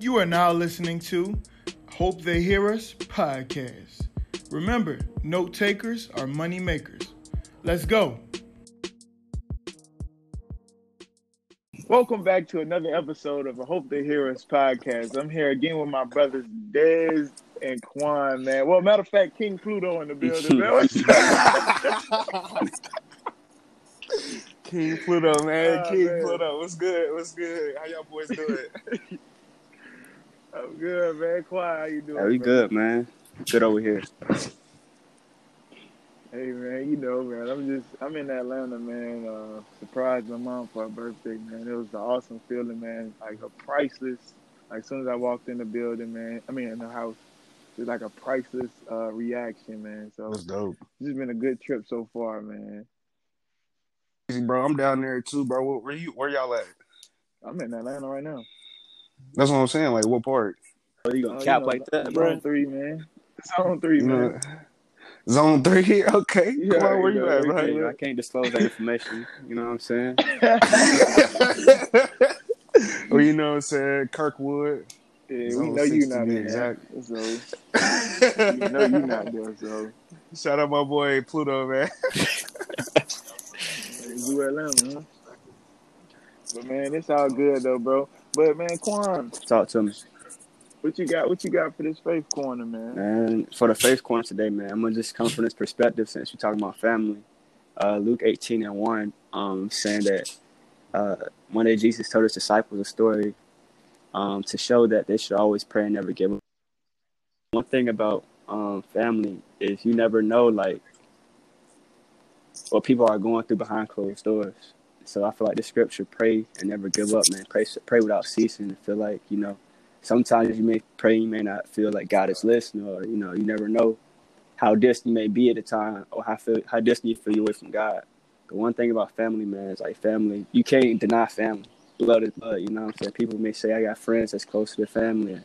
You are now listening to Hope They Hear Us podcast. Remember, note takers are money makers. Let's go. Welcome back to another episode of I Hope They Hear Us podcast. I'm here again with my brothers Dez and Quan, man. Well, matter of fact, King Pluto in the building. King Pluto, man. Oh, King man. Pluto. What's good? What's good? How y'all boys doing? I'm good, man. Quan, how you doing? Yeah, we bro? good, man. Good over here. Hey man, you know, man, I'm just I'm in Atlanta, man. Uh surprised my mom for her birthday, man. It was an awesome feeling, man. Like a priceless like as soon as I walked in the building, man, I mean in the house, it's like a priceless uh reaction, man. So That's dope. this has been a good trip so far, man. Bro. I'm down there too, bro. Where, where you? Where y'all at? I'm in Atlanta right now. That's what I'm saying. Like, what part? Oh, you Oh, gonna you cap know, like that, bro? Zone three, man. Zone three, man. know, zone three. Okay. Yeah, Come on, where you you at, we bro? Hey, I can't disclose that information. You know what I'm saying? well, you know what I'm saying? Kirkwood. Yeah, we know you six not there. exact. So you know you not there, so Shout out my boy Pluto, man. you Atlanta, huh? But man, it's all good though, bro. But man, Quan, Talk to me, what you got? What you got for this faith corner, man? man. For the faith corner today, man, I'm gonna just come from this perspective since we're talking about family. Uh, Luke 18 and 1, um, saying that uh, one day Jesus told his disciples a story um, to show that they should always pray and never give up. One thing about um, family is you never know, like, what people are going through behind closed doors. So I feel like the scripture, pray and never give up, man. Pray, pray without ceasing. I feel like, you know, sometimes you may pray, you may not feel like God is listening, or, you know, you never know how distant you may be at the time or how, feel, how distant you feel away from God. The one thing about family, man, is like family, you can't deny family. Blood is blood, you know what I'm saying? People may say, I got friends that's close to the family.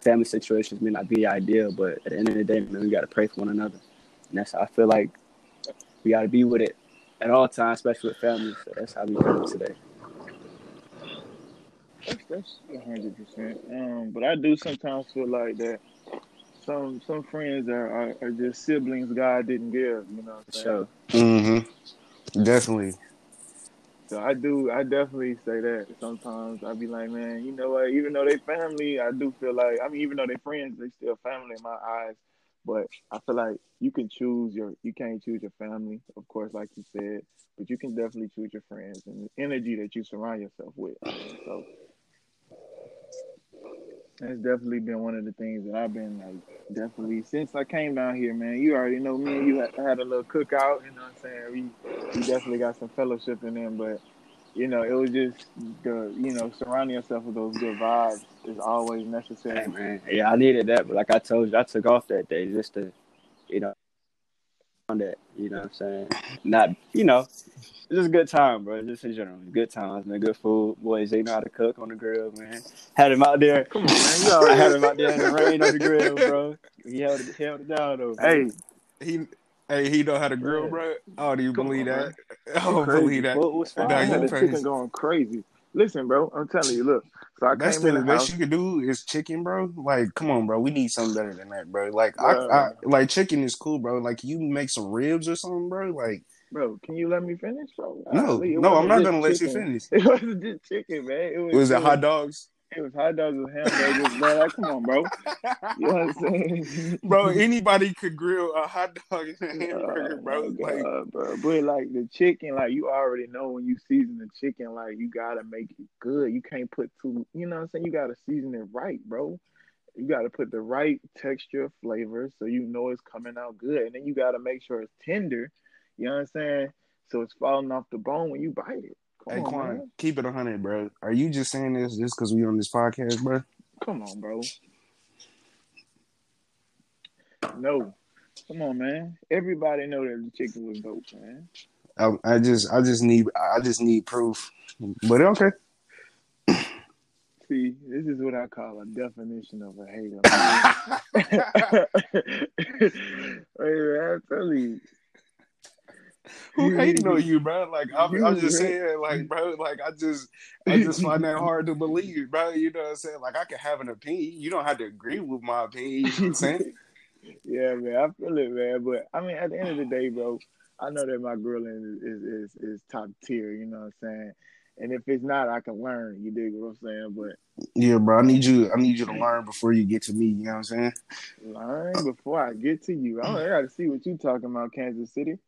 Family situations may not be ideal, but at the end of the day, man, we got to pray for one another. And that's how I feel like we got to be with it at all times, especially with family. So that's how we do it today. That's that's hundred percent. Um, but I do sometimes feel like that. Some some friends are, are, are just siblings God didn't give. You know what I'm saying? So, Mm-hmm. Definitely. So I do, I definitely say that. Sometimes I be like, man, you know what? Even though they family, I do feel like, I mean, even though they friends, they still family in my eyes. But I feel like you can choose your, you can't choose your family, of course, like you said, but you can definitely choose your friends and the energy that you surround yourself with. So that's definitely been one of the things that I've been like, definitely since I came down here, man. You already know me and you had, had a little cookout, you know what I'm saying? We we definitely got some fellowship in them, but you know, it was just the you know, surrounding yourself with those good vibes is always necessary. hey, man, yeah, I needed that. But like I told you, I took off that day just to, you know, on that, you know what I'm saying? Not, you know, it's just a good time, bro. Just in general, good times, man. Good food. Boys, they know how to cook on the grill, man. Had him out there. Come on, man. You I had him out there in the rain on the grill, bro. He held it, held it down, though. bro. Hey, He, hey, he know how to grill, Yeah. bro. Oh, do you Come believe on, that? Oh, I don't crazy. believe that. What I Nah, the chicken going crazy. Listen, bro, I'm telling you, look. So I That's came the in the best you can do is chicken, bro. Like, come on, bro. We need something better than that, bro. Like, Bruh. I, I like chicken is cool, bro. Like, you make some ribs or something, bro. Like, Bro, can you let me finish, bro? no, no, I'm not gonna let you finish. It wasn't just chicken, man. It was, Was it was- hot dogs, It was hot dogs with hamburgers, bro. Like, come on, bro. You know what I'm saying? bro? Anybody could grill a hot dog and a Oh, hamburger, bro. my Like, God, bro. But like the chicken, like you already know when you season the chicken, like you gotta make it good. You can't put too, you know what I'm saying? You gotta season it right, bro. You gotta put the right texture, flavor, so you know it's coming out good. And then you gotta make sure it's tender. You know what I'm saying? So it's falling off the bone when you bite it. Come hey, on, Quan, man. keep it a hundred, bro. Are you just saying this just because we on this podcast, bro? Come on, bro. No. Come on, man. Everybody know that the chicken was dope, man. I, I just, I just need, I just need proof. But okay, See, this is what I call a definition of a hater. Wait, man, I'm telling you. Who hating on you, bro? Like I'm, I'm just saying, like, bro, like I just, I just find that hard to believe, bro. You know what I'm saying? Like I can have an opinion. You don't have to agree with my opinion. You know what I'm saying? yeah, man, I feel it, man. But I mean, at the end of the day, bro, I know that my grilling is is is, is top tier. You know what I'm saying? And if it's not, I can learn. You dig what I'm saying? But yeah, bro, I need you. I need you to learn before you get to me. You know what I'm saying? Learn before I get to you. I, I got to see what you talking about, Kansas City.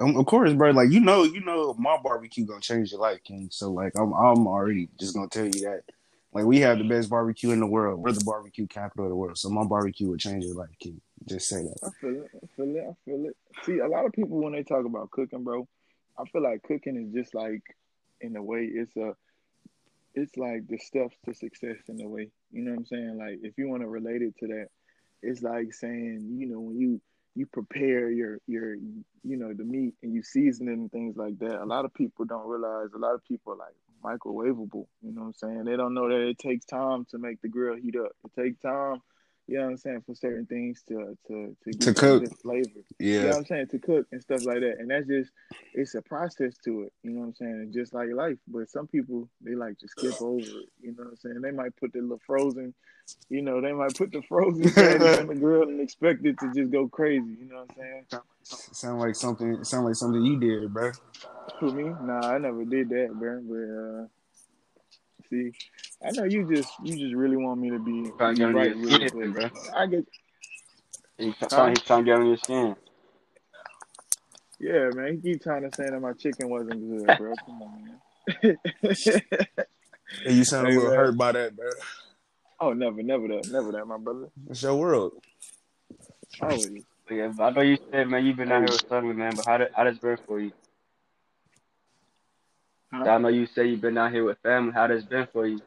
Um, of course, bro. Like you know, you know, my barbecue gonna change your life, King. So like, I'm I'm already just gonna tell you that. Like we have the best barbecue in the world. We're the barbecue capital of the world. So my barbecue would change your life, King. Just say that. I feel it. I feel it. I feel it. See, a lot of people when they talk about cooking, bro, I feel like cooking is just like, in a way, it's a, it's like the steps to success in a way. You know what I'm saying? Like if you want to relate it to that, it's like saying, you know, when you you prepare your your you know the meat and you season it and things like that. A lot of people don't realize. A lot of people like microwavable. You know what I'm saying? They don't know that it takes time to make the grill heat up. It takes time you know what I'm saying, for certain things to to to, to cook flavor. Yeah. You know what I'm saying? To cook and stuff like that. And that's just it's a process to it. You know what I'm saying? It's just like life. But some people they like to skip over it. You know what I'm saying? They might put the little frozen, you know, they might put the frozen on the grill and expect it to just go crazy. You know what I'm saying? Sound like something sound like something you did, bro. Who me? Nah, I never did that, bro. But uh see, I know you just you just really want me to be, Trying to be get right under with your it, bro. I get He's Huh? trying, he's trying to get on your skin. yeah, man. He keep trying to say that my chicken wasn't good, bro. Come on, man. And you sound a little man. hurt by that, bro. oh, never, never that, never that, my brother. It's your world. Always. But yeah, I know you said, man, you've been out here with family, man, but how did how does it been for you? Huh? I know you say you've been out here with family. How does it been for you?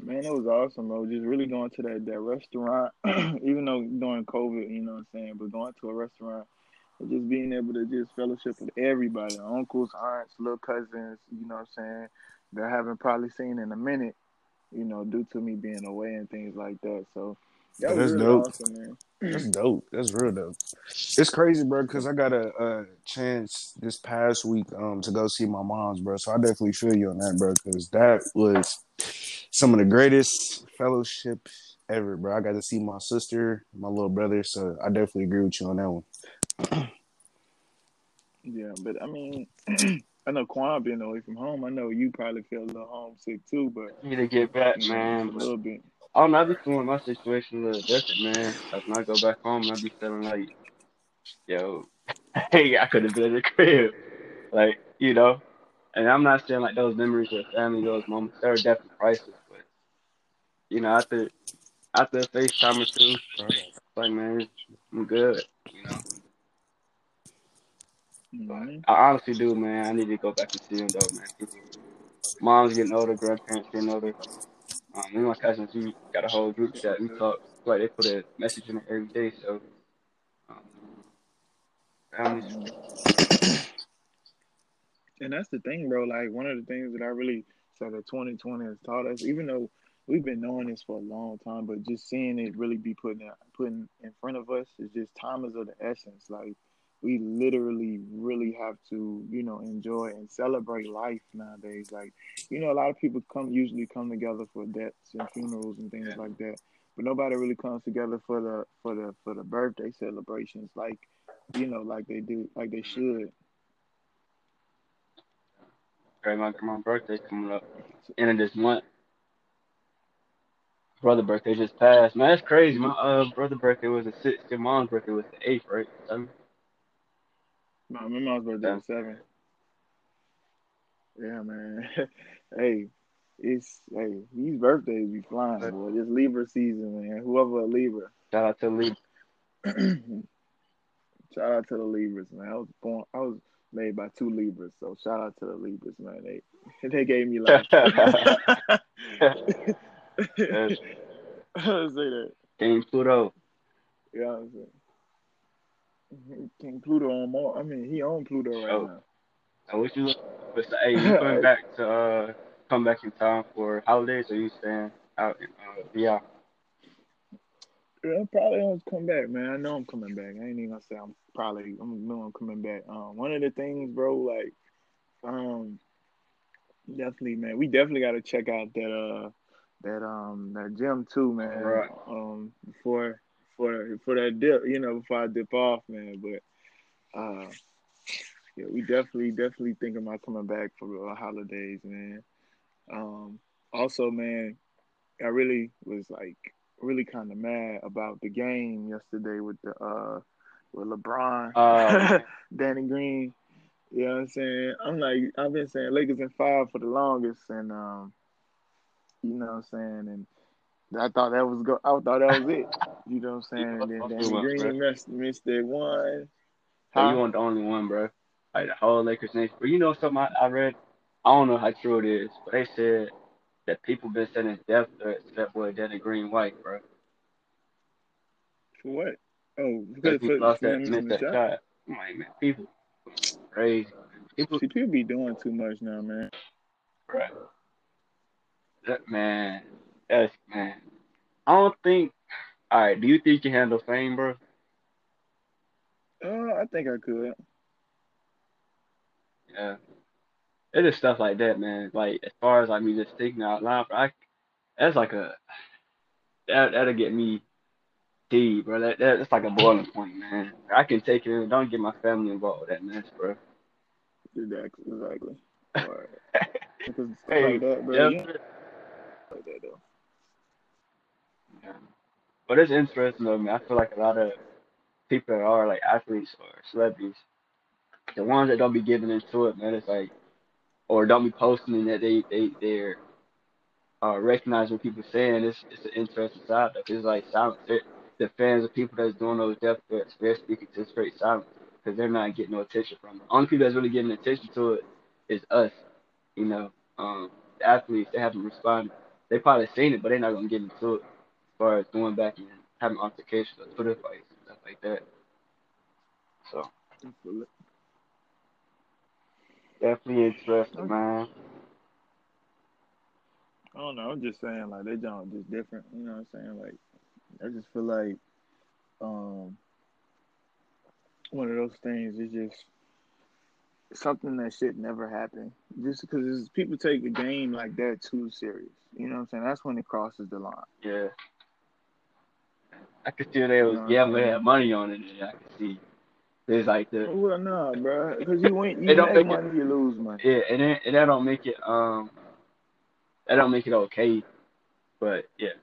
Man, it was awesome, bro. Just really going to that, that restaurant, even though during COVID, you know what I'm saying, but going to a restaurant and just being able to just fellowship with everybody, uncles, aunts, little cousins, you know what I'm saying, that I haven't probably seen in a minute, you know, due to me being away and things like that. So that That's really dope. awesome, man. That's dope. That's real dope. It's crazy, bro, because I got a, a chance this past week um to go see my mom's, bro. So I definitely feel you on that, bro, because that was some of the greatest fellowship ever, bro. I got to see my sister, my little brother, so I definitely agree with you on that one. Yeah, but I mean, I know Quan being away from home. I know you probably feel a little homesick too, but You need to get back, man. a little bit. I don't know. I be feeling my situation a little different, man. Like when I go back home, I be feeling like, yo, hey, I could have been in the crib, like you know. And I'm not saying like those memories with family, those moments, they're definitely priceless. But you know, after after a FaceTime or two, like man, I'm good. You know. I honestly do, man. I need to go back and see them though, man. Mom's getting older, grandparents getting older. Um, me and my cousins, we got a whole group chat. We talk. Like they put a message in it every day. So, um, And that's the thing, bro. Like one of the things that I really said that 2020 has taught us, even though we've been knowing this for a long time, but just seeing it really be put in, putting in front of us is just time is of the essence. Like we literally really have to, you know, enjoy and celebrate life nowadays. Like, you know, a lot of people come usually come together for deaths and funerals and things like that. But nobody really comes together for the for the for the birthday celebrations like you know, like they do like they should. great. My grandma's birthday coming up end of this month. Brother birthday just passed. Man, that's crazy. My uh brother birthday was the sixth. Your mom's birthday was the eighth, right? My, my mom's birthday was seven. Yeah, man. hey, it's hey, these birthdays be flying, boy. It's Libra season, man. Whoever a Libra. shout out to Lee. shout out to the Libras, man. I was born I was made by two Libras, so shout out to the Libras, man. They they gave me life. Yes. I say that. King Pluto. Yeah, I'm saying. King Pluto on more. I mean, he on Pluto right Oh. now. I wish you was hey, you coming back to uh come back in time for holidays or you staying out in uh yeah. Yeah, I'm probably gonna come back, man. I know I'm coming back. I ain't even gonna say I'm probably I'm know I'm coming back. Um, one of the things, bro, like, um, definitely, man, we definitely got to check out that uh that um that gym too, man. Right. Before for that dip, you know, before I dip off, man. But uh, yeah, we definitely definitely thinking about coming back for the holidays, man. Um, also, man, I really was like really kind of mad about the game yesterday with the uh with LeBron, Um, Danny Green. You know what I'm saying? I'm like I've been saying Lakers in five for the longest, and um, you know what I'm saying, and I thought that was go. I thought that was it. You know what I'm saying? And then Danny Green bro. missed missed that one. So Huh? you weren't the only one, bro. Like the whole Lakers nation. But you know something I, I read? I don't know how true it is, but they said that people been sending death threats to that boy Danny Green White, bro. For what? Oh, Because because he lost that, missed that shot. shot. I'm like, man, people crazy. People, See, people be doing too much now, man. Right. That man, that's man. I don't think. All right, do you think you can handle fame, bro? Uh, I think I could. Yeah. It is stuff like that, man. Like as far as like me just thinking out loud, bro, I, that's like a that that'll get me deep, bro. That, that that's like a boiling point, man. I can take it. in. Don't get my family involved with that mess, bro. Exactly. Exactly. Alright. Because Hey, like that, bro. yeah. Like that though. But it's interesting though, man. I feel like a lot of people that are like athletes or celebrities, the ones that don't be giving into it, man, it's like, or don't be posting that they they they're uh, recognizing what people saying. It's it's an interesting side. It. It's like silence. The fans of people that's doing those death threats, they're speaking to straight silence because they're not getting no attention from it. Only people that's really getting attention to it is us. You know, um, the athletes they haven't responded. They probably seen it, but they're not gonna get into it far as going back and having altercations or Twitter fights and stuff like that. So I feel it. definitely interesting, man. I don't know. I'm just saying, like, they don't just different. You know what I'm saying? Like, I just feel like um one of those things is just something that should never happen. Just because people take a game like that too serious. You know what I'm saying? That's when it crosses the line. Yeah. I could see they was gambling, no. had money on it. And I could see there's like the Well, no, bro. Because you win, you don't make make it- money, you lose money. yeah, and that, and that don't make it um that don't make it okay. But yeah,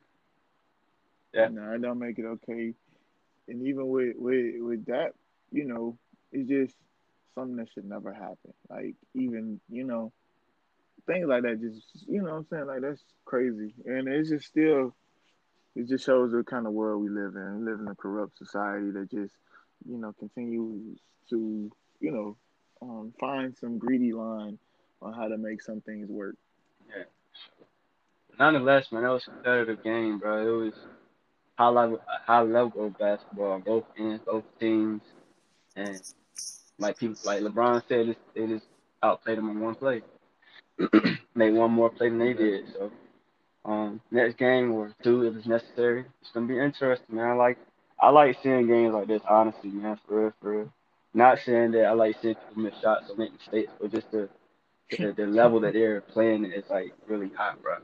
Yeah. No, it don't make it okay. And even with with with that, you know, it's just something that should never happen. Like even you know, things like that. Just you know, what I'm saying like that's crazy. And it's just still, it just shows the kind of world we live in. We live in a corrupt society that just you know continues to you know um, find some greedy line on how to make some things work. Yeah. Nonetheless, man, that was a competitive game, bro. It was high level, high level of basketball both ends, both teams, and like people, like LeBron said, they just outplayed them in one play, made one more play than they did. So, um, next game or two, if it's necessary, it's gonna be interesting, man. I like, I like seeing games like this, honestly, man, for real, for real. Not saying that I like seeing people miss shots or make mistakes, but just the the, the level that they're playing is like really high, bro. As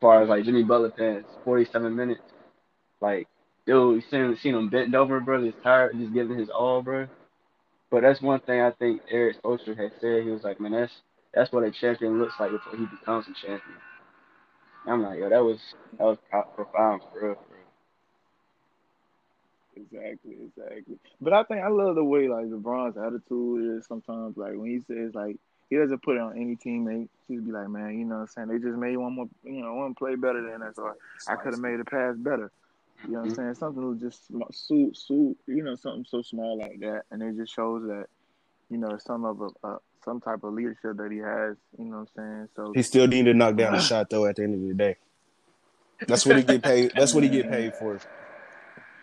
far as like Jimmy Butler playing 47 minutes, like dude, seen seen him bent over, bro. He's tired, just giving his all, bro. But that's one thing I think Erik Spoelstra had said. He was like, man, that's that's what a champion looks like before he becomes a champion. I'm like, yo, that was that was profound for real, for real. Exactly, exactly. But I think I love the way like LeBron's attitude is sometimes. Like when he says like he doesn't put it on any teammate. He'd be like, man, you know what I'm saying? They just made one more, you know, one play better than us, or I could have made a pass better. You know what I'm Mhm. saying? Something was just suit, suit, you know, something so small like that, and it just shows that, you know, some of a, a some type of leadership that he has. You know what I'm saying? So He still need to knock down a shot though. At the end of the day, that's what he get paid. That's what he get paid for.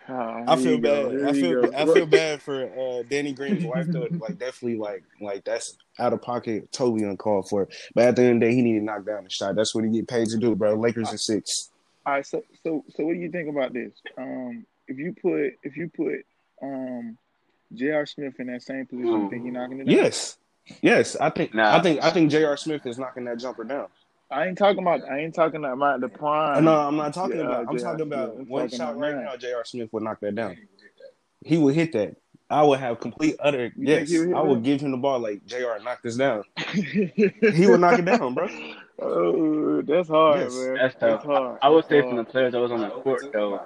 ah, I feel bad. I feel. I feel bad for uh, Danny Green's wife though. Like definitely like like that's out of pocket, totally uncalled for. But at the end of the day, he need to knock down the shot. That's what he get paid to do, bro. Lakers in six. All right, so so so what do you think about this? Um, if you put if you put um J.R. Smith in that same position, you think he knocking it down? Yes, yes. I think Nah. I think I think J.R. Smith is knocking that jumper down. I ain't talking about I ain't talking about the prime. no, I'm not talking Yeah, about. I'm J.R. talking about I'm one talking shot about right now. J.R. Smith would knock that down. He would hit that. I would have complete utter think yes. he would hit I would give him the ball like J.R. knock this down. He would knock it down, bro. Oh, that's hard, Yes. man. That's That's tough. hard. I would That's say from the players that was on the court though,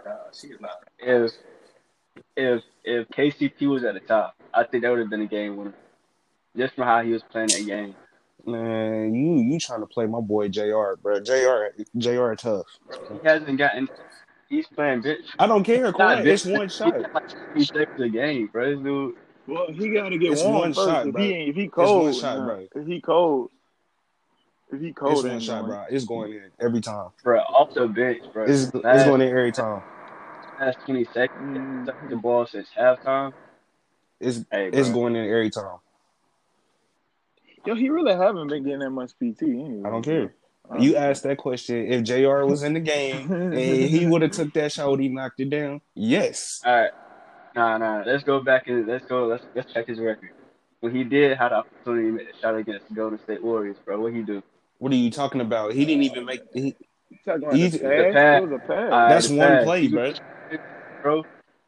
if if if KCP was at the top, I think that would have been a game winner. Just from how he was playing that game. Man, you you trying to play my boy J.R. Bro, J.R. J.R. tough. He hasn't gotten. He's playing bitch. I don't care, Not Corey. It's one shot. He like the game, bro. This dude. Well, he got to get It's warm one first. shot, if bro. he ain't, if he one cold, shot, bro. If he cold, if he cold, It's ain't one shot, bro. It's going in every time. Bro, off the bench, bro. It's it's Last- going in every time. last 20 seconds, Mm. touched the ball since halftime. It's Hey, it's going in every time. Yo, he really haven't been getting that much PT anyway. I don't care. You asked that question. If J.R. was in the game and he would have took that shot, would he knocked it down? Yes. All right. Nah, nah. Let's go back and let's go. Let's let's check his record. When he did have the opportunity to make a shot against the Golden State Warriors, bro, what he do? What are you talking about? He didn't even make. He, He's- the the pass. pass. It was a pass. All right, that's the one pass. play, bro. Bro,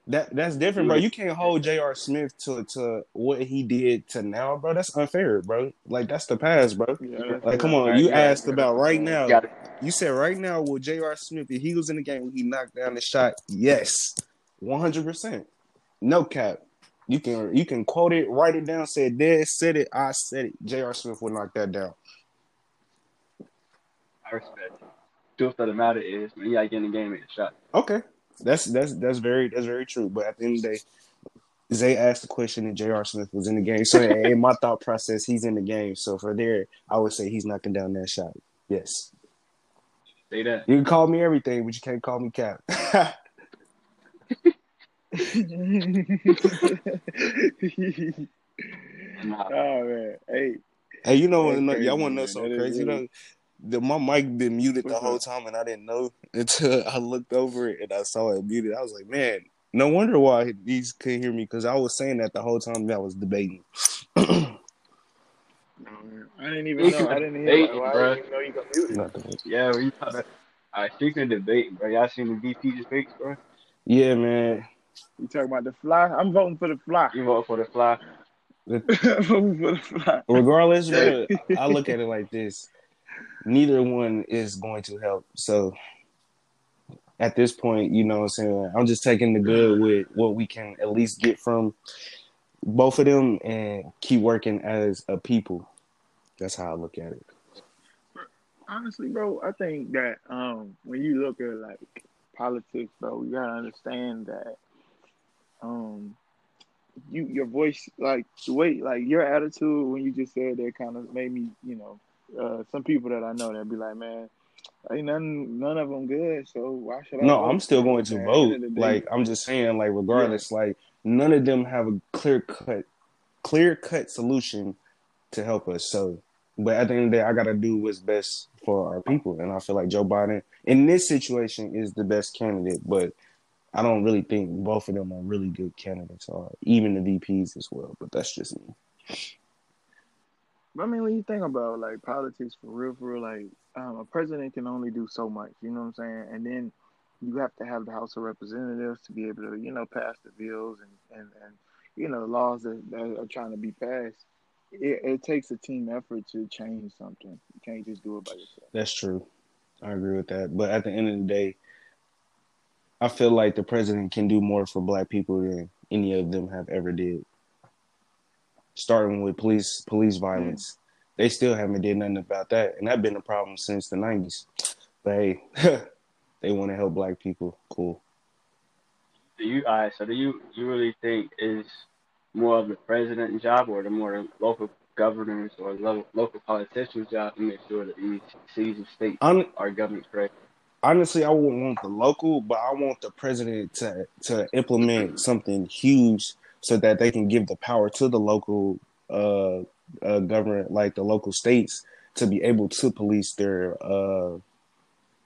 That that's different, bro. You can't hold J.R. Smith to to what he did to now, bro. That's unfair, bro. Like that's the past, bro. Yeah, Like, come on. Right, You yeah. asked about right now. you got it. You said right now, will J.R. Smith, if he was in the game, he knocked down the shot? Yes, one hundred percent. No cap. You can you can quote it, write it down, say it dead, said it, I said it. J.R. Smith would knock that down. I respect it. Truth of the matter is, when you gotta get in the game, make a shot. Okay, that's that's that's very that's very true. But at the end of the day, Zay asked the question and J.R. Smith was in the game. So in my thought process, he's in the game. So for there, I would say he's knocking down that shot. Yes, Say that. you can call me everything, but you can't call me Cap. Nah. oh man, hey, Hey, you know, That's what? crazy, y'all want to know something That is crazy? You know, the, my mic been muted the What's whole time, and I didn't know until I looked over it and I saw it muted. I was like, man, no wonder why these couldn't hear me because I was saying that the whole time that I was debating. I didn't even know. I didn't hear. debating, Like, I didn't even know you got muted. Nothing. Yeah, we talk about. All right, speaking of debate, bro, y'all seen the VP debates, bro? Yeah, man. You talking about the fly? I'm voting for the fly. You vote for the fly. I'm voting for the fly. Regardless, bro, I look at it like this: neither one is going to help. So, at this point, you know, what I'm saying I'm just taking the good with what we can at least get from both of them and keep working as a people. That's how I look at it. Honestly, bro, I think that um when you look at like politics, bro, you gotta understand that um you your voice like the way like your attitude when you just said that kind of made me, you know, uh some people that I know that be like, man, ain't none none of them good, so why should I? No, vote I'm still going to man? Vote. end of the day, Like I'm just saying, like regardless, like none of them have a clear cut, clear cut solution to help us. So, but at the end of the day, I got to do what's best for our people, and I feel like Joe Biden in this situation is the best candidate. But I don't really think both of them are really good candidates, or even the VPs as well. But that's just me. But I mean, when you think about like politics for real, for real, like um, a president can only do so much. You know what I'm saying? And then you have to have the House of Representatives to be able to, you know, pass the bills and and, and you know laws that, that are trying to be passed. It, it takes a team effort to change something. You can't just do it by yourself. That's true. I agree with that. But at the end of the day, I feel like the president can do more for black people than any of them have ever did. Starting with police police violence. They still haven't did nothing about that. And that's been a problem since the nineties. But hey, they want to help black people. Cool. Do you, all right, so do you, you really think is more of the president's job or the more local governors or lo- local politicians' job to make sure that these cities and states Hon- are governed correct? honestly, I wouldn't want the local, but I want the president to to implement something huge so that they can give the power to the local uh, uh, government, like the local states, to be able to police their uh,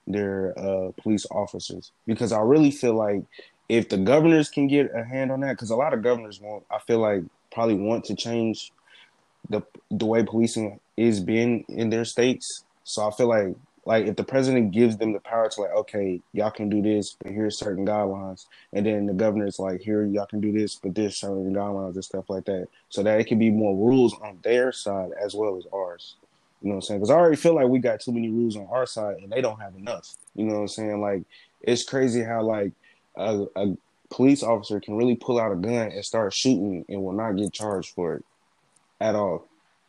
their uh, police officers because I really feel like if the governors can get a hand on that, because a lot of governors want, I feel like probably want to change the the way policing is being in their states. So I feel like like if the president gives them the power to like, okay, y'all can do this, but here's certain guidelines, and then the governor's like, here y'all can do this, but there's certain guidelines and stuff like that, so that it can be more rules on their side as well as ours. You know what I'm saying? Because I already feel like we got too many rules on our side, and they don't have enough. You know what I'm saying? Like it's crazy how like a, a police officer can really pull out a gun and start shooting and will not get charged for it at all.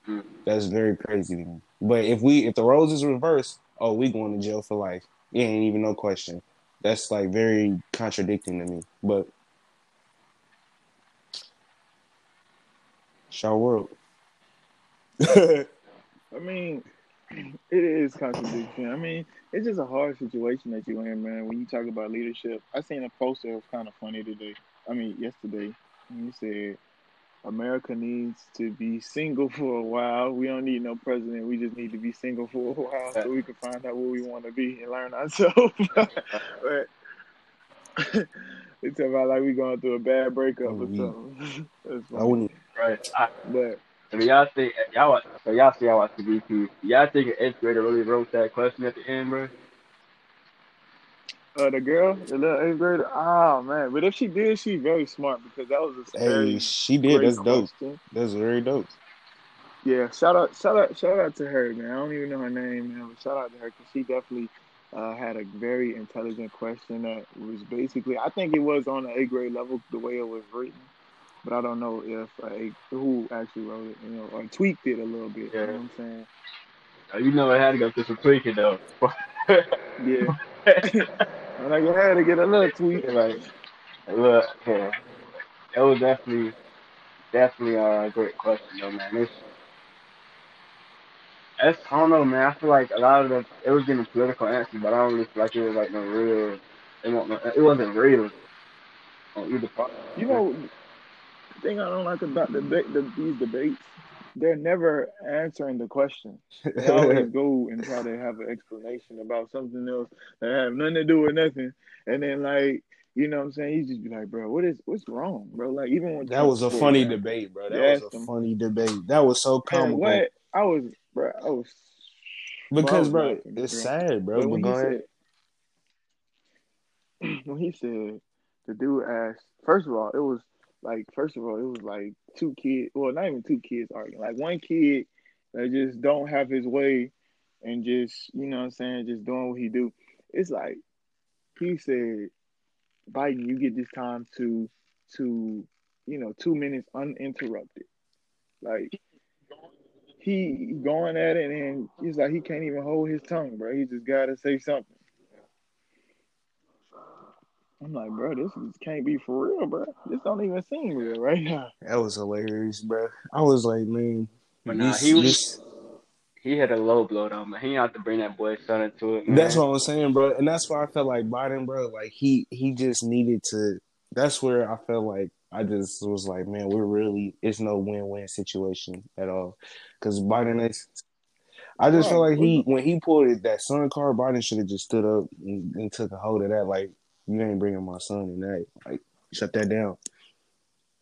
Mm. That's very crazy to me. But if we if the roles is reversed, oh, we going to jail for life. It ain't even no question. That's like very contradicting to me. But Shaw world. I mean, it is contradiction. I mean, it's just a hard situation that you're in, man. When you talk about leadership, I seen a poster that was kind of funny today. I mean, yesterday. He said, America needs to be single for a while. We don't need no president. We just need to be single for a while so we can find out where we want to be and learn ourselves. but it's about like we going through a bad breakup oh, or something. I wouldn't. Right. I, but I mean, y'all think y'all so y'all see y'all watch the VP. Y'all think an eighth grader really wrote that question at the end, bro? Uh, the girl, the little eighth grader. Oh man! But if she did, she's very smart because that was a hey, she did. That's question. dope. That's very dope. Yeah, shout out, shout out, shout out to her, man. I don't even know her name, man, but shout out to her because she definitely uh, had a very intelligent question that was basically, I think it was on the A grade level the way it was written, but I don't know if uh, who actually wrote it, you know, or tweaked it a little bit. Yeah. You know what I'm saying? Uh, you know, it had to go through some tweaking though. yeah. like I had to get a little tweak. Like, look, yeah, it was definitely, definitely a great question though, man. It's, it's, I don't know, man. I feel like a lot of the it was getting political answers, but I don't really feel like it was like no real. It wasn't, real on either part. You know, the thing I don't like about the these debates they're never answering the question. They always go and try to have an explanation about something else that have nothing to do with nothing. And then like, you know what I'm saying? You just be like, bro, what is what's wrong, bro? Like even when That was a funny debate, bro. That was a funny debate. That was so comical. what I was bro, I was because bro, it's sad, bro. when, he said, when he said the dude asked first of all, it was like first of all, it was like two kids, well, not even two kids arguing, like one kid that just don't have his way and just, you know what I'm saying, just doing what he do. It's like he said, Biden, you get this time to to, you know, two minutes uninterrupted. Like he going at it and he's like he can't even hold his tongue, bro. He just gotta say something. I'm like, bro, this is, can't be for real, bro. This don't even seem real right now. That was hilarious, bro. I was like, man, but nah, he was. He had a low blow though, man. He had to bring that boy son into it. Man. That's what I was saying, bro. And that's why I felt like Biden, bro. Like he he just needed to. That's where I felt like I just was like, man, we're really it's no win win situation at all. Because Biden is. I just felt like he when he pulled it, that son card, Biden should have just stood up and, and took a hold of that. Like you ain't bringing my son in that. Like, shut that down.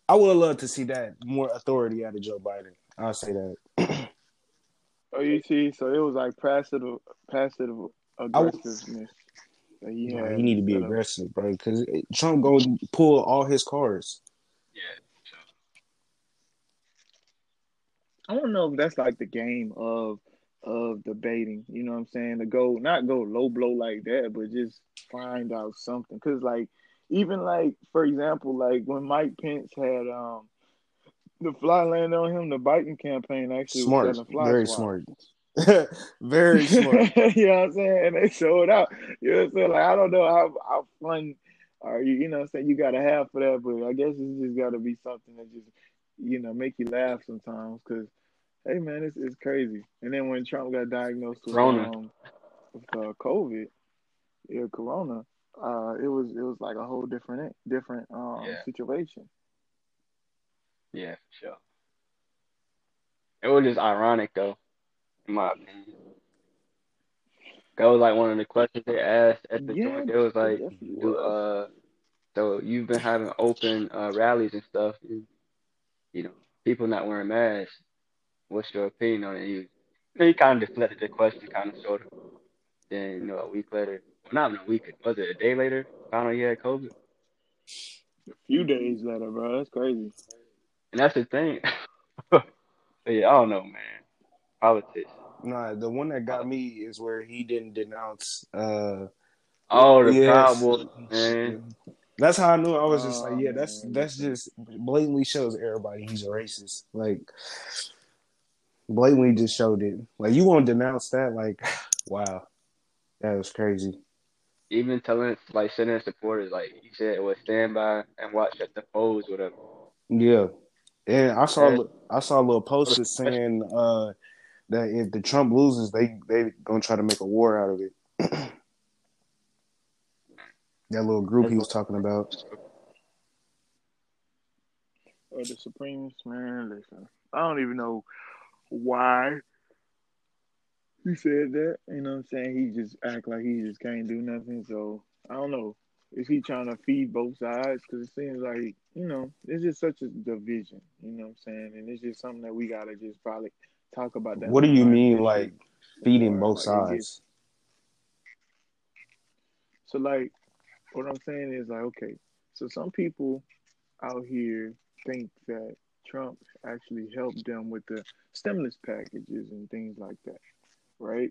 I would love to see that more authority out of Joe Biden. I'll say that. oh, you see, so it was like passive, passive aggressiveness. That he, no, he need to be aggressive, bro, because Trump go pull all his cards. Yeah. I don't know if that's like the game of of debating. You know what I'm saying? To go not go low blow like that, but just find out something. Cause like even like for example, like when Mike Pence had um the fly land on him, the Biden campaign actually smart, was very smart. very smart. you know what I'm saying? And they showed out. You know what I'm saying? Like I don't know how how fun are you, you know what I'm saying, you gotta have for that, but I guess it's just gotta be something that just, you know, make you laugh sometimes because hey man, it's it's crazy. And then when Trump got diagnosed with. Um, with uh, COVID, yeah, Corona, uh, it was it was like a whole different different um yeah. situation. Yeah, for sure. It was just ironic though, in my opinion. that was like one of the questions they asked at the Yeah, joint. It was like, do uh, so you've been having open uh rallies and stuff, and, you know, people not wearing masks. What's your opinion on it? You, know, he kind of deflected the question, kind of sort of. Then you know, a week later, well, not even a week, was it a day later? Found out he had COVID, A few days later, bro. That's crazy. and that's the thing. But yeah, I don't know, man. Politics. Nah, the one that got me is where he didn't denounce. uh Oh, the yes. Proud Boys, man. That's how I knew. I was just Oh, like, yeah, that's man. that's just blatantly shows everybody he's a racist. Like, blatantly just showed it. Like, you won't denounce that? Like, wow, that was crazy. Even telling like sending supporters, like he said, it was stand by and watch at the polls with him. Yeah, and I saw Yeah. I saw a little poster saying uh that if the Trump loses, they they gonna try to make a war out of it. that little group he was talking about. Or the Supremes, man. Listen, I don't even know why he said that. You know what I'm saying? He just act like he just can't do nothing. So I don't know. Is he trying to feed both sides? Because it seems like you know it's just such a division. You know what I'm saying? And it's just something that we gotta just probably talk about. That What do you mean, like feeding both like, sides? So like what I'm saying is like okay, so some people out here think that Trump actually helped them with the stimulus packages and things like that, right?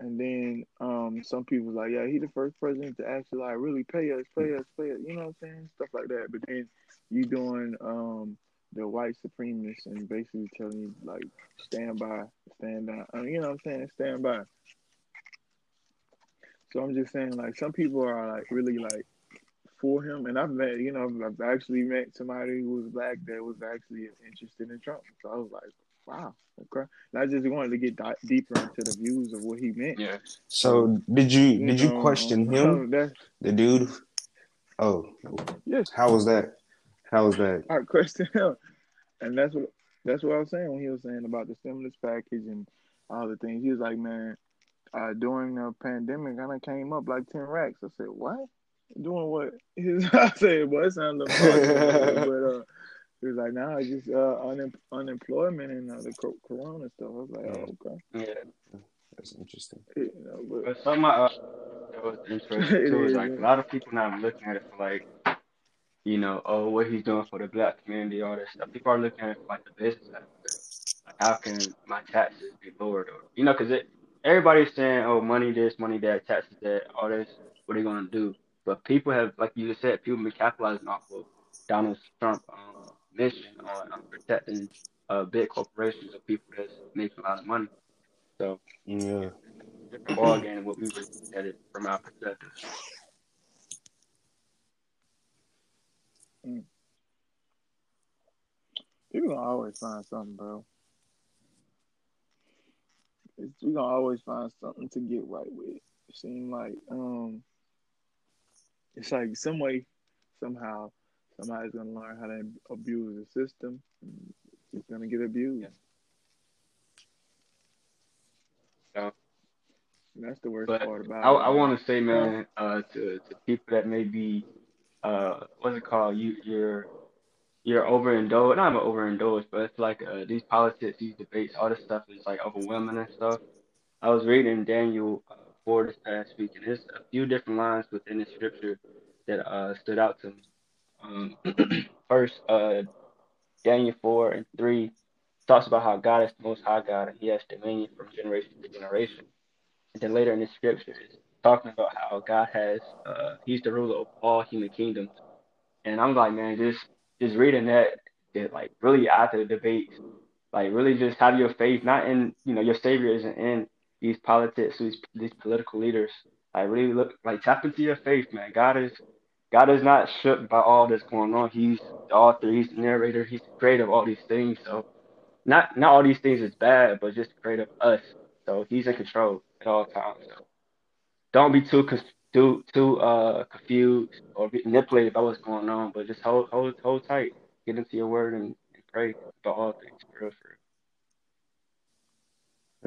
And then um some people like, yeah, he the first president to actually like really pay us, pay us, pay us, you know what I'm saying? Stuff like that. But then you doing um the white supremacists and basically telling you like stand by, stand down. I mean, you know what I'm saying? Stand by. So I'm just saying, like, some people are like really like for him, and I've met, you know, I've actually met somebody who was black that was actually interested in Trump. So I was like, wow, okay. And I just wanted to get di- deeper into the views of what he meant. Yeah. So did you did you question him, That, the dude? Oh, yes, how was that? How was that? I questioned him, and that's what that's what I was saying when he was saying about the stimulus package and all the things. He was like, man, uh, during the pandemic, I done came up like ten racks. I said, what? Doing what? His I said, boy, it sounded like but uh, he was like, nah, it's just uh, un- unemployment and uh, the co- corona stuff. I was like, oh, okay, Yeah. That's interesting. you know, but But some uh, that was interesting too. Is is, like yeah. a lot of people not looking at it for like, you know, oh, what he's doing for the black community, all this stuff. People are looking at it for like the business aspect. Like, how can my taxes be lowered, or you know, because everybody's saying, oh, money this, money that, taxes that, all this. What are you gonna do? But people have, like you just said, people have been capitalizing off of Donald Trump um, mission on, on protecting uh, big corporations or people that's making a lot of money. So Yeah. different ball game what we would look at it from our perspective. people gonna always find something, bro. It's, we gonna always find something to get right with. It seems like um, it's like some way, somehow, somebody's gonna learn how to abuse the system. And it's gonna get abused. Yeah. So, that's the worst part about I, it. I want to say, man, uh, to, to people that may be, uh, what's it called? You you're you're overindulged. Not even overindulged, but it's like uh, these politics, these debates, all this stuff is like overwhelming and stuff. I was reading Daniel this past week, and there's a few different lines within the scripture that uh, stood out to me. Um, first, uh, Daniel four and three talks about how God is the most high God and He has dominion from generation to generation. And then later in the scripture, it's talking about how God has, uh, He's the ruler of all human kingdoms. And I'm like, man, just just reading that, it like really after the debate, like really just have your faith, not in you know your Savior isn't in these politics, these these political leaders. Like really look, like tap into your faith, man. God is God is not shook by all that's going on. He's the author, He's the narrator, He's the creator of all these things. So not not all these things is bad, but just the creator of us. So He's in control at all times. So don't be too too too uh confused or manipulated by what's going on, but just hold hold hold tight, get into your word and, and pray about all things for real, for real.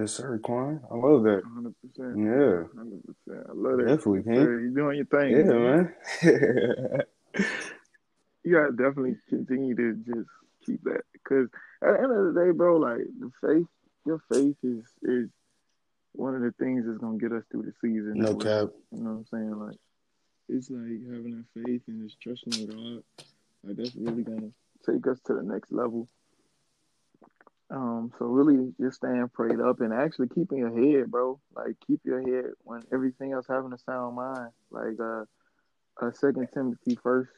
Yes, sir, Quan. I love that. 100%. Yeah. 100%. I love that. Definitely, King. sir. You doing your thing. Yeah, man. man. You gotta definitely continue to just keep that. Because at the end of the day, bro, like the faith, your faith is is one of the things that's gonna get us through the season. no cap. You know what I'm saying? Like it's like having that faith and just trusting in God. Like that's really gonna take us to the next level. Um, so really just staying prayed up and actually keeping your head, bro. Like keep your head when everything else having a sound mind. Like uh uh second Timothy first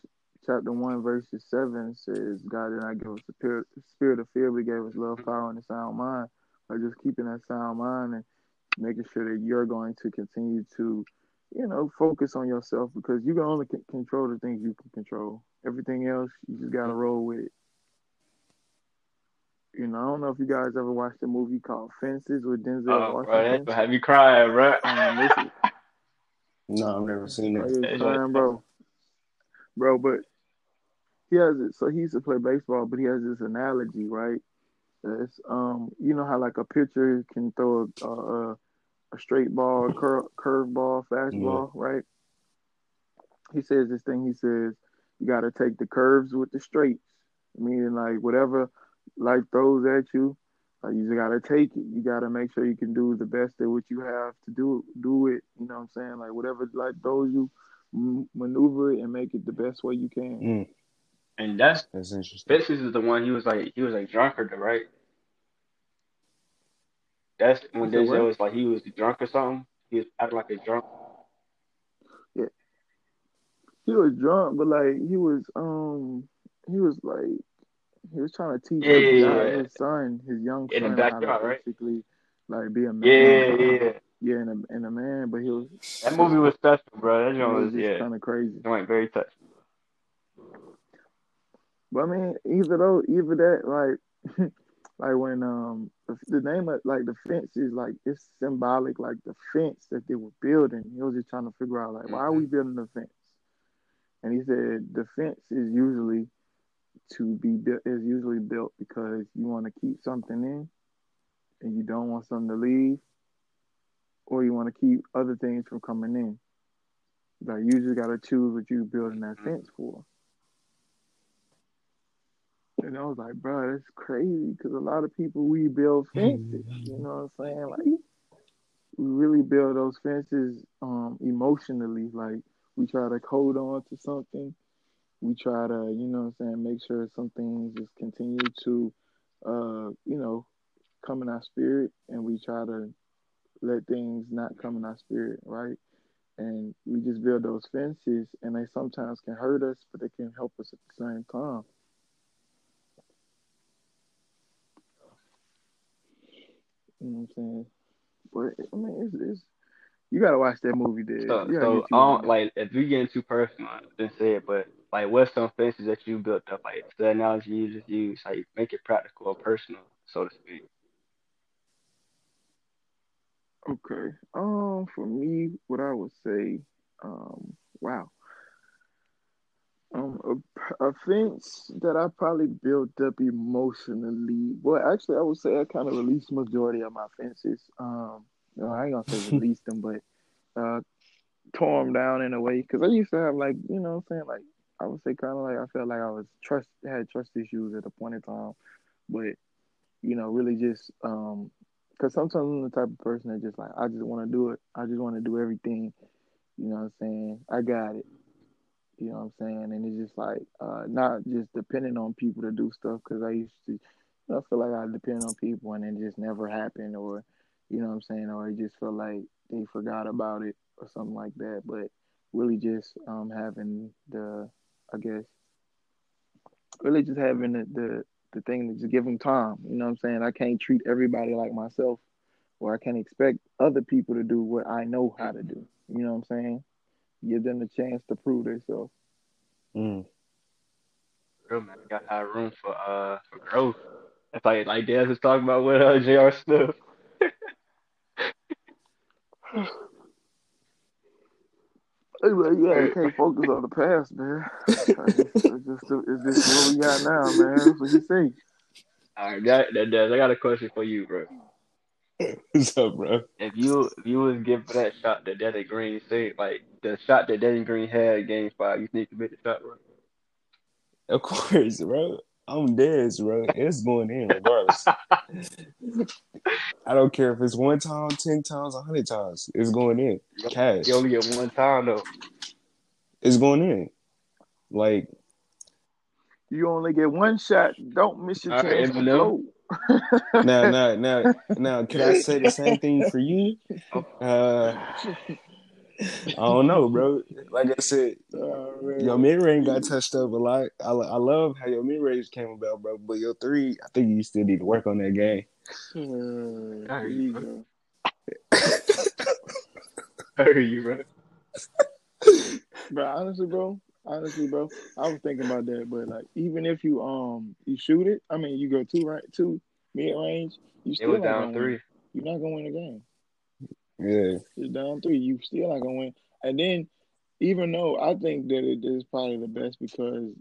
chapter one verses seven says God did not give us a spirit, spirit of fear, but gave us love, power, and a sound mind. Like just keeping that sound mind and making sure that you're going to continue to, you know, focus on yourself because you can only c- control the things you can control. Everything else, you just gotta roll with it. You know, I don't know if you guys ever watched a movie called Fences with Denzel Oh, bro, Washington. that's gonna have you crying, bro. Um, is- No, I've never seen Oh, it. yeah, crying, bro. Bro, but he has it. So he used to play baseball, but he has this analogy, right? It's um, you know how like a pitcher can throw a a, a straight ball, a cur- curve ball, fastball, right? He says this thing. He says you got to take the curves with the straights, meaning like whatever like throws at you, like you just got to take it. You got to make sure you can do the best at what you have to do. Do it. You know what I'm saying? Like whatever like throws you, m- maneuver it and make it the best way you can. Mm, And that's that's interesting. Fences is the one he was like he was like drunkard, right? That's when You said what? Denzel was like he was drunk or something. He was acting like a drunk. Yeah, he was drunk, but like he was um he was like he was trying to teach Yeah, his, yeah, yeah. his son, his young In the son, how backyard, to right? basically like be a man. Yeah, yeah. yeah, and a, and a man, but he was That movie was special, bro. That joint was was just yeah, kind of crazy. it went very touching. But I mean, either though, either that, like, like when um the, the name of like the fence is like it's symbolic, like the fence that they were building. He was just trying to figure out like why are we building the fence? And he said the fence is usually to be built is usually built because you want to keep something in, and you don't want something to leave, or you want to keep other things from coming in. Like you just gotta choose what you're building that fence for. And I was like, bro, that's crazy because a lot of people we build fences. You know what I'm saying? Like we really build those fences um emotionally. Like we try to hold on to something. We try to, you know what I'm saying, make sure some things just continue to uh, you know, come in our spirit and we try to let things not come in our spirit, right? And we just build those fences and they sometimes can hurt us, but they can help us at the same time. You know what I'm saying? But I mean, it's, it's you gotta watch that movie, dude. So, You so you I don't, like if we getting too personal, didn't say it, but like what's some fences that you built up? Like the analogy you just use, like make it practical or personal, so to speak. Okay. Um, for me, what I would say, um, wow. Um, a, a fence that I probably built up emotionally. Well, actually, I would say I kind of released majority of my fences. Um, no, I ain't gonna say released them, but uh, tore them down in a way because I used to have like, you know, what I'm saying like I would say kind of like I felt like I was trust had trust issues at a point in time, but you know, really just um, because sometimes I'm the type of person that just like I just want to do it. I just want to do everything. You know what I'm saying? I got it. You know what I'm saying? And it's just like uh, not just depending on people to do stuff because I used to, you know, feel like I depend on people and it just never happened, or you know what I'm saying, or it just felt like they forgot about it or something like that. But really, just um, having the, I guess, really just having the the, the thing to just give them time. You know what I'm saying? I can't treat everybody like myself, or I can't expect other people to do what I know how to do. You know what I'm saying? Give them the chance to prove themselves. Mm. Real man, got to have room for uh for growth. It's like like Daz was talking about with uh, J.R. Smith. Hey, man, yeah, you can't focus on the past, man. It's just, it's just, it's just what we got now, man. That's what you think. All right, that, that Daz, I got a question for you, bro. What's up, bro? If you if you was given that shot that Danny Green said, like the shot that Danny Green had in Game Five, you think you make the shot, bro? Of course, bro. I'm dead, bro. It's going in regardless. I don't care if it's one time, ten times, a hundred times. It's going in. Cash. You only get one time though. It's going in. Like You only get one shot. Don't miss your All right, chance to Eminem. now, now, now, now. Can I say the same thing for you? Uh, I don't know, bro. Like I said, Oh, your mid range got touched up a lot. I, I love how your mid range came about, bro. But your three, I think you still need to work on that game. Uh, I hear you you, go. I hear you, bro. But honestly, bro, honestly, bro, I was thinking about that. But like, even if you um you shoot it, I mean, you go two right, two mid range, you It still was down gonna three. Win. You're not gonna win the game. Yeah, It's down three. You still not gonna win. And then, even though I think that it is probably the best because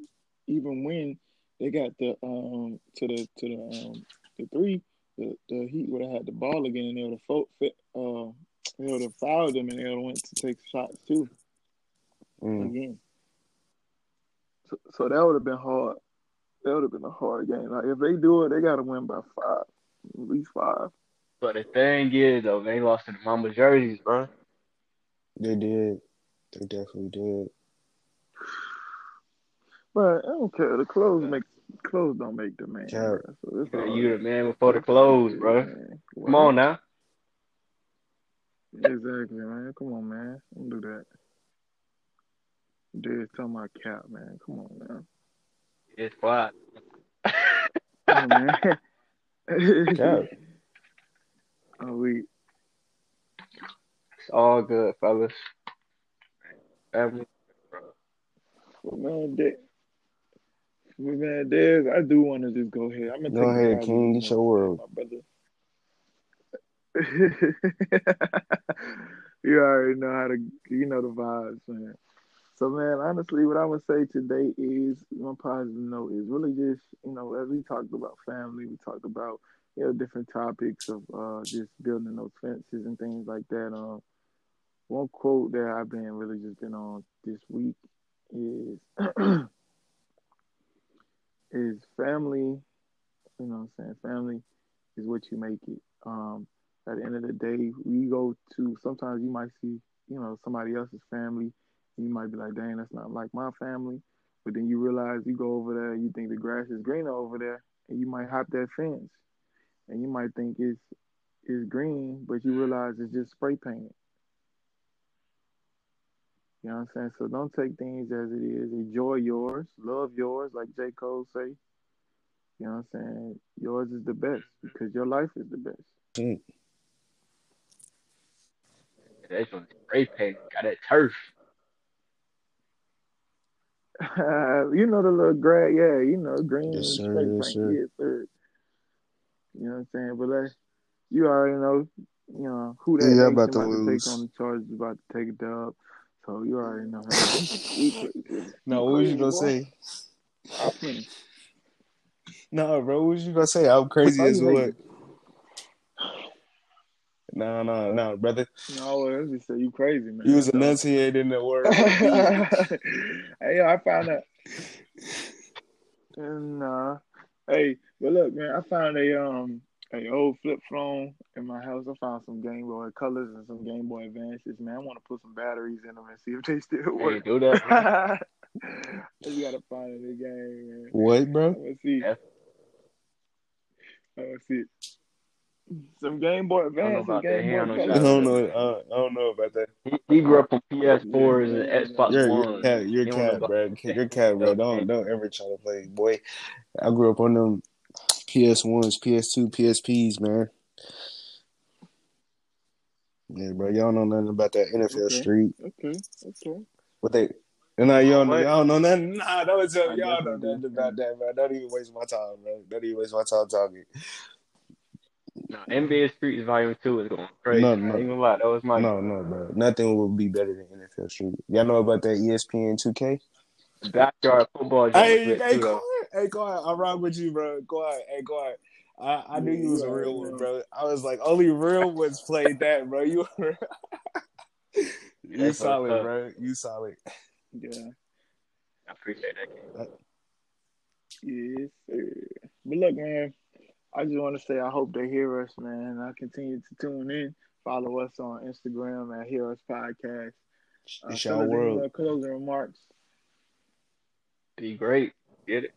even when they got the um to the to the um the three, the, the Heat would have had the ball again and they would have fo- fit, uh they would have fouled them and they would have went to take shots too Mm. again. So, so that would have been hard. That would have been a hard game. Like if they do it, they got to win by five, at least five. But the thing is, though, they lost to the Mamba jerseys, bro. they did. They definitely did. But I don't care. The clothes make clothes don't make the man. Yeah. So it's all You the man before the clothes, bro. Man. Come on now. Exactly, man. Come on, man. Don't do that. Dude, talking my cap, man. Come on, man. It's quiet. Come on, man. Cap. oh, we. It's all good, fellas. Family. Well, man, Dez, well, man, Dez, I do want to just go ahead. I'm gonna Go take ahead, King. positive Get your world. my brother. you already know how to, you know the vibes, man. So, man, honestly, what I would say today is my positive note is really just, you know, as we talked about family, we talked about, you know, different topics of uh, just building those fences and things like that. Um, one quote that I've been really just been on this week is is family. You know what I'm saying? Family is what you make it. Um, at the end of the day, we go to sometimes you might see, you know, somebody else's family, and you might be like, dang, that's not like my family. But then you realize you go over there, you think the grass is greener over there, and you might hop that fence, and you might think it's it's green, but you realize it's just spray painted. You know what I'm saying? So don't take things as it is. Enjoy yours, love yours, like J. Cole say. You know what I'm saying? Yours is the best because your life is the best. Mm. That's on spray paint. Got that turf. you know the little grass, yeah, you know, green Yes, sir, spray yes, paint, sir. yeah, sir. You know what I'm saying? But that's, you already know, you know, who that Yeah, yeah, about about to to take on the charges, about to take a dub. So you already know how we, we, No, what was you gonna say? I finish. No, bro, what was you gonna say? I'm crazy Why as what? hating? No, no, no, brother. No, I just say you crazy, man. You was That's all. enunciating the word. hey, yo, I found out. Nah. Hey, but look, man, I found a um a old flip phone in my house. I found some Game Boy Colors and some Game Boy Advances. Man, I want to put some batteries in them and see if they still Hey, work. do that. man. you gotta find a new game, man. What, bro? Let's see. Yeah. Let's see. Some Game Boy don't know about that. He don't know I don't know. I don't know about that. He, he grew up on PS4s and Xbox You're, One. you're cat. You're He don't know cat, about bro. that. You're cat, bro. Don't don't ever try to play, boy. I grew up on them PS ones, PS2, PSPs, man. Yeah, bro. Y'all know nothing about that NFL Okay. Street. Okay, okay. What they? And now y'all know What? y'all know nothing. Nah, don't tell y'all know definitely nothing do. about that, bro. Don't even waste my time, bro. Don't even waste my time talking. No, NBA Streets Volume Two is going crazy. No, No, no. no. Even lie, that was my No, no, bro. Nothing will be better than NFL Street. Y'all know about that ESPN 2K? backyard football. Hey, hey, go though. ahead. Hey, go ahead. I'm wrong with you, bro. Go ahead. Hey, go ahead. I, I knew you was a real one, bro. I was like, only real ones played that, bro. You were you solid, up. bro. You solid. Yeah. I appreciate that. King. Uh, yes, sir. But look, man, I just want to say I hope they hear us, man. I continue to tune in. Follow us on Instagram at Hear Us Podcast. Uh, It's tell your us world. closing remarks. Be great. Get it.